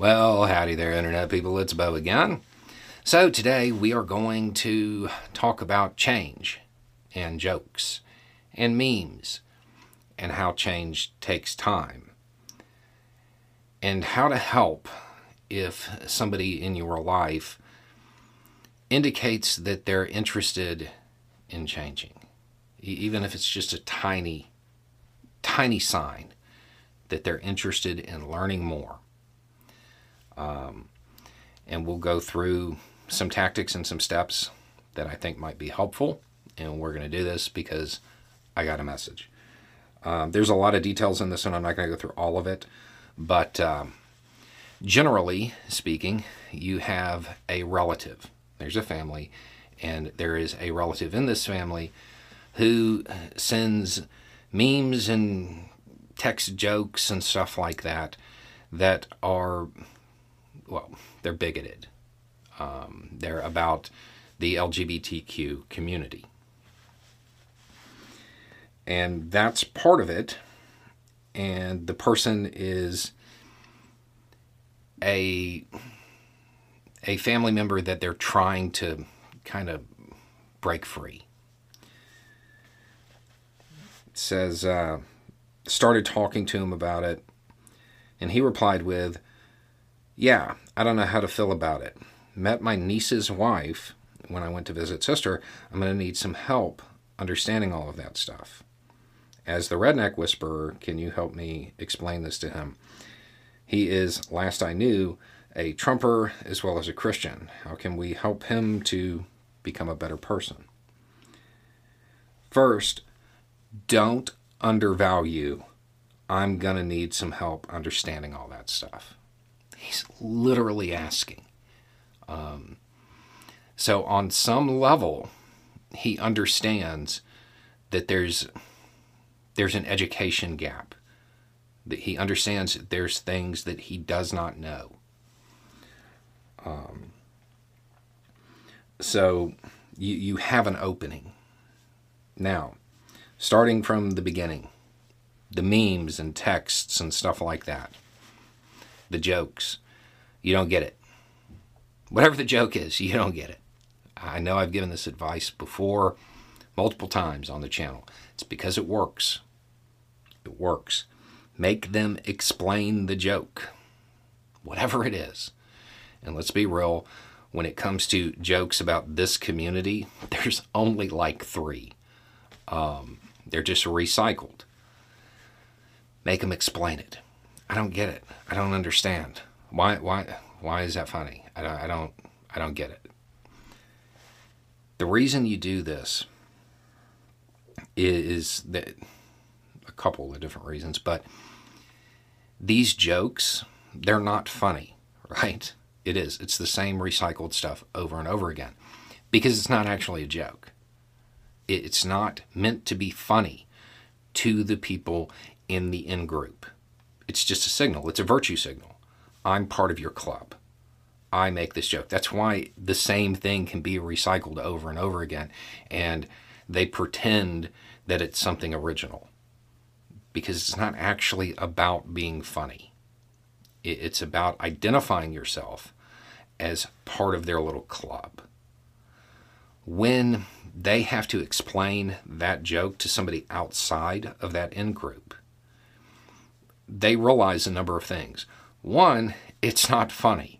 Well, howdy there, Internet people. It's Beau again. So, today we are going to talk about change and jokes and memes and how change takes time and how to help if somebody in your life indicates that they're interested in changing, even if it's just a tiny, tiny sign that they're interested in learning more. Um, and we'll go through some tactics and some steps that I think might be helpful. And we're going to do this because I got a message. Um, there's a lot of details in this, and I'm not going to go through all of it. But um, generally speaking, you have a relative. There's a family, and there is a relative in this family who sends memes and text jokes and stuff like that that are well, they're bigoted. Um, they're about the LGBTQ community. And that's part of it. And the person is a a family member that they're trying to kind of break free. It says, uh, started talking to him about it, and he replied with, yeah, I don't know how to feel about it. Met my niece's wife when I went to visit sister. I'm going to need some help understanding all of that stuff. As the redneck whisperer, can you help me explain this to him? He is, last I knew, a Trumper as well as a Christian. How can we help him to become a better person? First, don't undervalue. I'm going to need some help understanding all that stuff. He's literally asking. Um, so, on some level, he understands that there's there's an education gap. That he understands that there's things that he does not know. Um, so you you have an opening. Now, starting from the beginning, the memes and texts and stuff like that the jokes. You don't get it. Whatever the joke is, you don't get it. I know I've given this advice before multiple times on the channel. It's because it works. It works. Make them explain the joke, whatever it is. And let's be real, when it comes to jokes about this community, there's only like three. Um, they're just recycled. Make them explain it. I don't get it. I don't understand. Why why why is that funny? I don't I don't I don't get it. The reason you do this is that a couple of different reasons, but these jokes, they're not funny, right? It is. It's the same recycled stuff over and over again because it's not actually a joke. It's not meant to be funny to the people in the in group. It's just a signal, it's a virtue signal. I'm part of your club. I make this joke. That's why the same thing can be recycled over and over again. And they pretend that it's something original because it's not actually about being funny. It's about identifying yourself as part of their little club. When they have to explain that joke to somebody outside of that in group, they realize a number of things. One, it's not funny.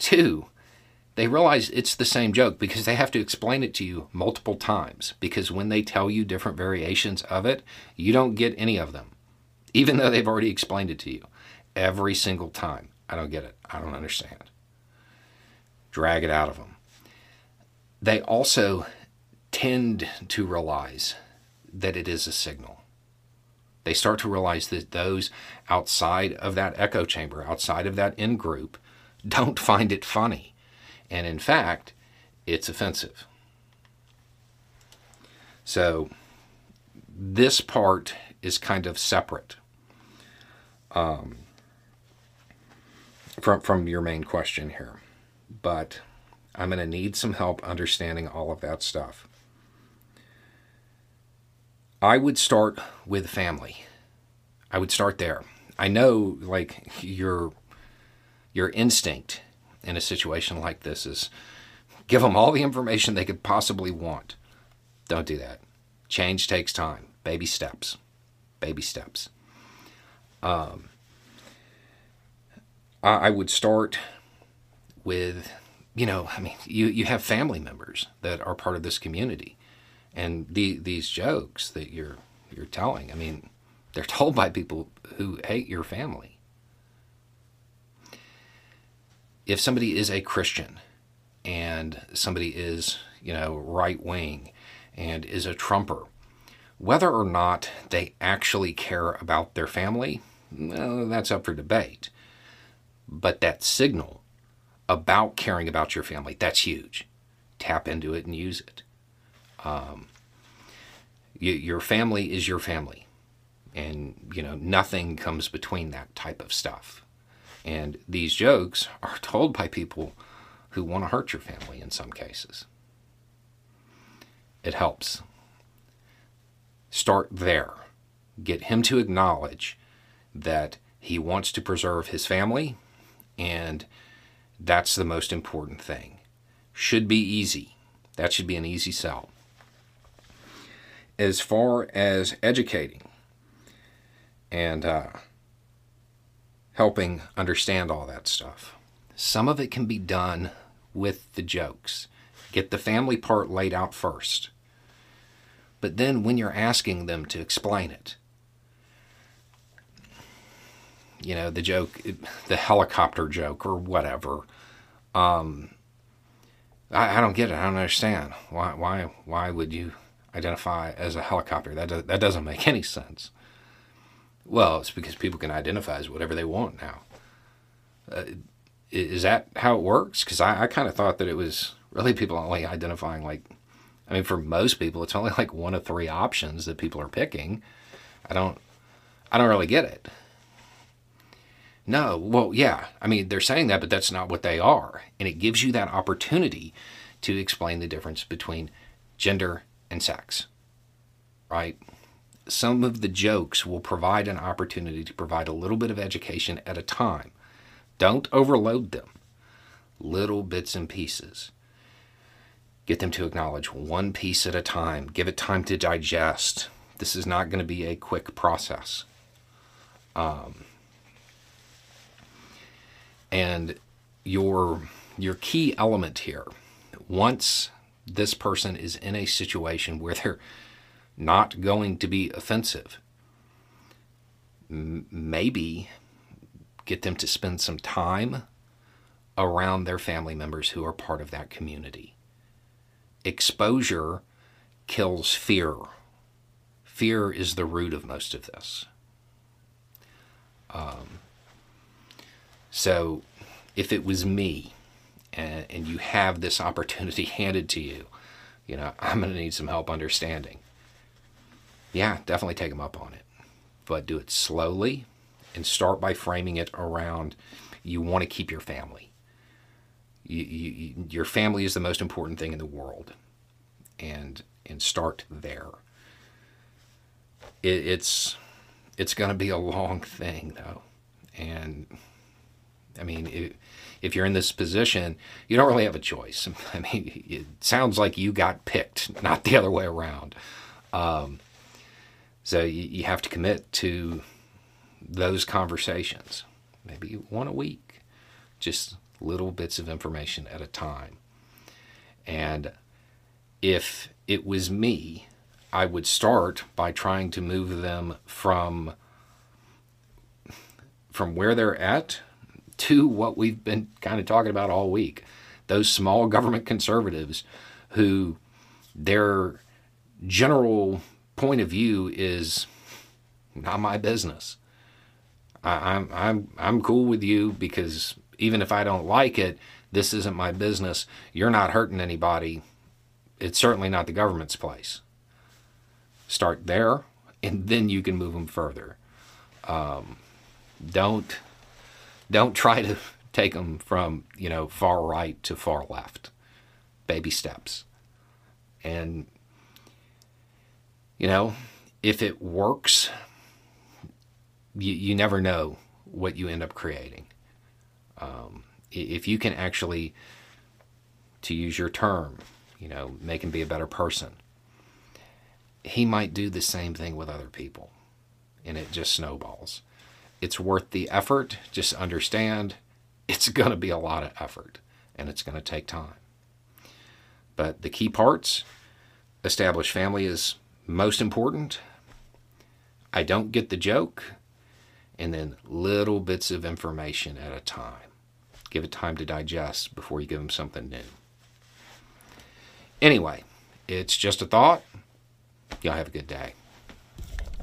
Two, they realize it's the same joke because they have to explain it to you multiple times. Because when they tell you different variations of it, you don't get any of them, even though they've already explained it to you every single time. I don't get it. I don't understand. Drag it out of them. They also tend to realize that it is a signal. They start to realize that those outside of that echo chamber, outside of that in group, don't find it funny. And in fact, it's offensive. So this part is kind of separate um, from, from your main question here. But I'm going to need some help understanding all of that stuff. I would start with family. I would start there. I know like your your instinct in a situation like this is give them all the information they could possibly want. Don't do that. Change takes time. Baby steps. Baby steps. Um, I, would start with, you know, I mean, you, you have family members that are part of this community and the, these jokes that you're you're telling. I mean, they're told by people who hate your family. If somebody is a Christian and somebody is, you know, right wing and is a Trumper, whether or not they actually care about their family, well, that's up for debate. But that signal about caring about your family, that's huge. Tap into it and use it. Um, you, your family is your family, and you know nothing comes between that type of stuff. And these jokes are told by people who want to hurt your family in some cases. It helps. Start there. Get him to acknowledge that he wants to preserve his family, and that's the most important thing. Should be easy. That should be an easy sell as far as educating and uh, helping understand all that stuff, some of it can be done with the jokes. Get the family part laid out first. But then when you're asking them to explain it, you know, the joke, the helicopter joke or whatever, um, I, I don't get it. I don't understand. Why, why, why would you identify as a helicopter. That, that doesn't make any sense. Well, it's because people can identify as whatever they want now. Uh, is that how it works? Because I, I kind of thought that it was really people only identifying like, I mean, for most people, it's only like one of three options that people are picking. I don't, I don't really get it. No, well, yeah, I mean, they're saying that, but that's not what they are. And it gives you that opportunity to explain the difference between gender and sex, right? Some of the jokes will provide an opportunity to provide a little bit of education at a time. Don't overload them. Little bits and pieces. Get them to acknowledge one piece at a time. Give it time to digest. This is not going to be a quick process. Um, and your your key element here once this person is in a situation where they're not going to be offensive. M- maybe get them to spend some time around their family members who are part of that community. Exposure kills fear. Fear is the root of most of this. Um, so, if it was me, and, and you have this opportunity handed to you, you know, I'm going to need some help understanding. Yeah, definitely take them up on it. But do it slowly and start by framing it around you want to keep your family. You, you, your family is the most important thing in the world. And, and start there. It, it's, it's going to be a long thing, though. And I mean, it, if you're in this position, you don't really have a choice. I mean, it sounds like you got picked, not the other way around. Um, so you, you have to commit to those conversations, maybe one a week, just little bits of information at a time. And if it was me, I would start by trying to move them from from where they're at to what we've been kind of talking about all week those small government conservatives who their general point of view is not my business. I, I'm I'm I'm cool with you because even if I don't like it, this isn't my business. You're not hurting anybody. It's certainly not the government's place. Start there, and then you can move them further. Um, don't don't try to take them from you know far right to far left. Baby steps, and you know if it works, you, you never know what you end up creating. Um, if you can actually, to use your term, you know, make him be a better person, he might do the same thing with other people, and it just snowballs. It's worth the effort. Just understand it's going to be a lot of effort, and it's going to take time. But the key parts establish family is most important. I don't get the joke and then little bits of information at a time. Give it time to digest before you give them something new. Anyway, it's just a thought. Y'all have a good day.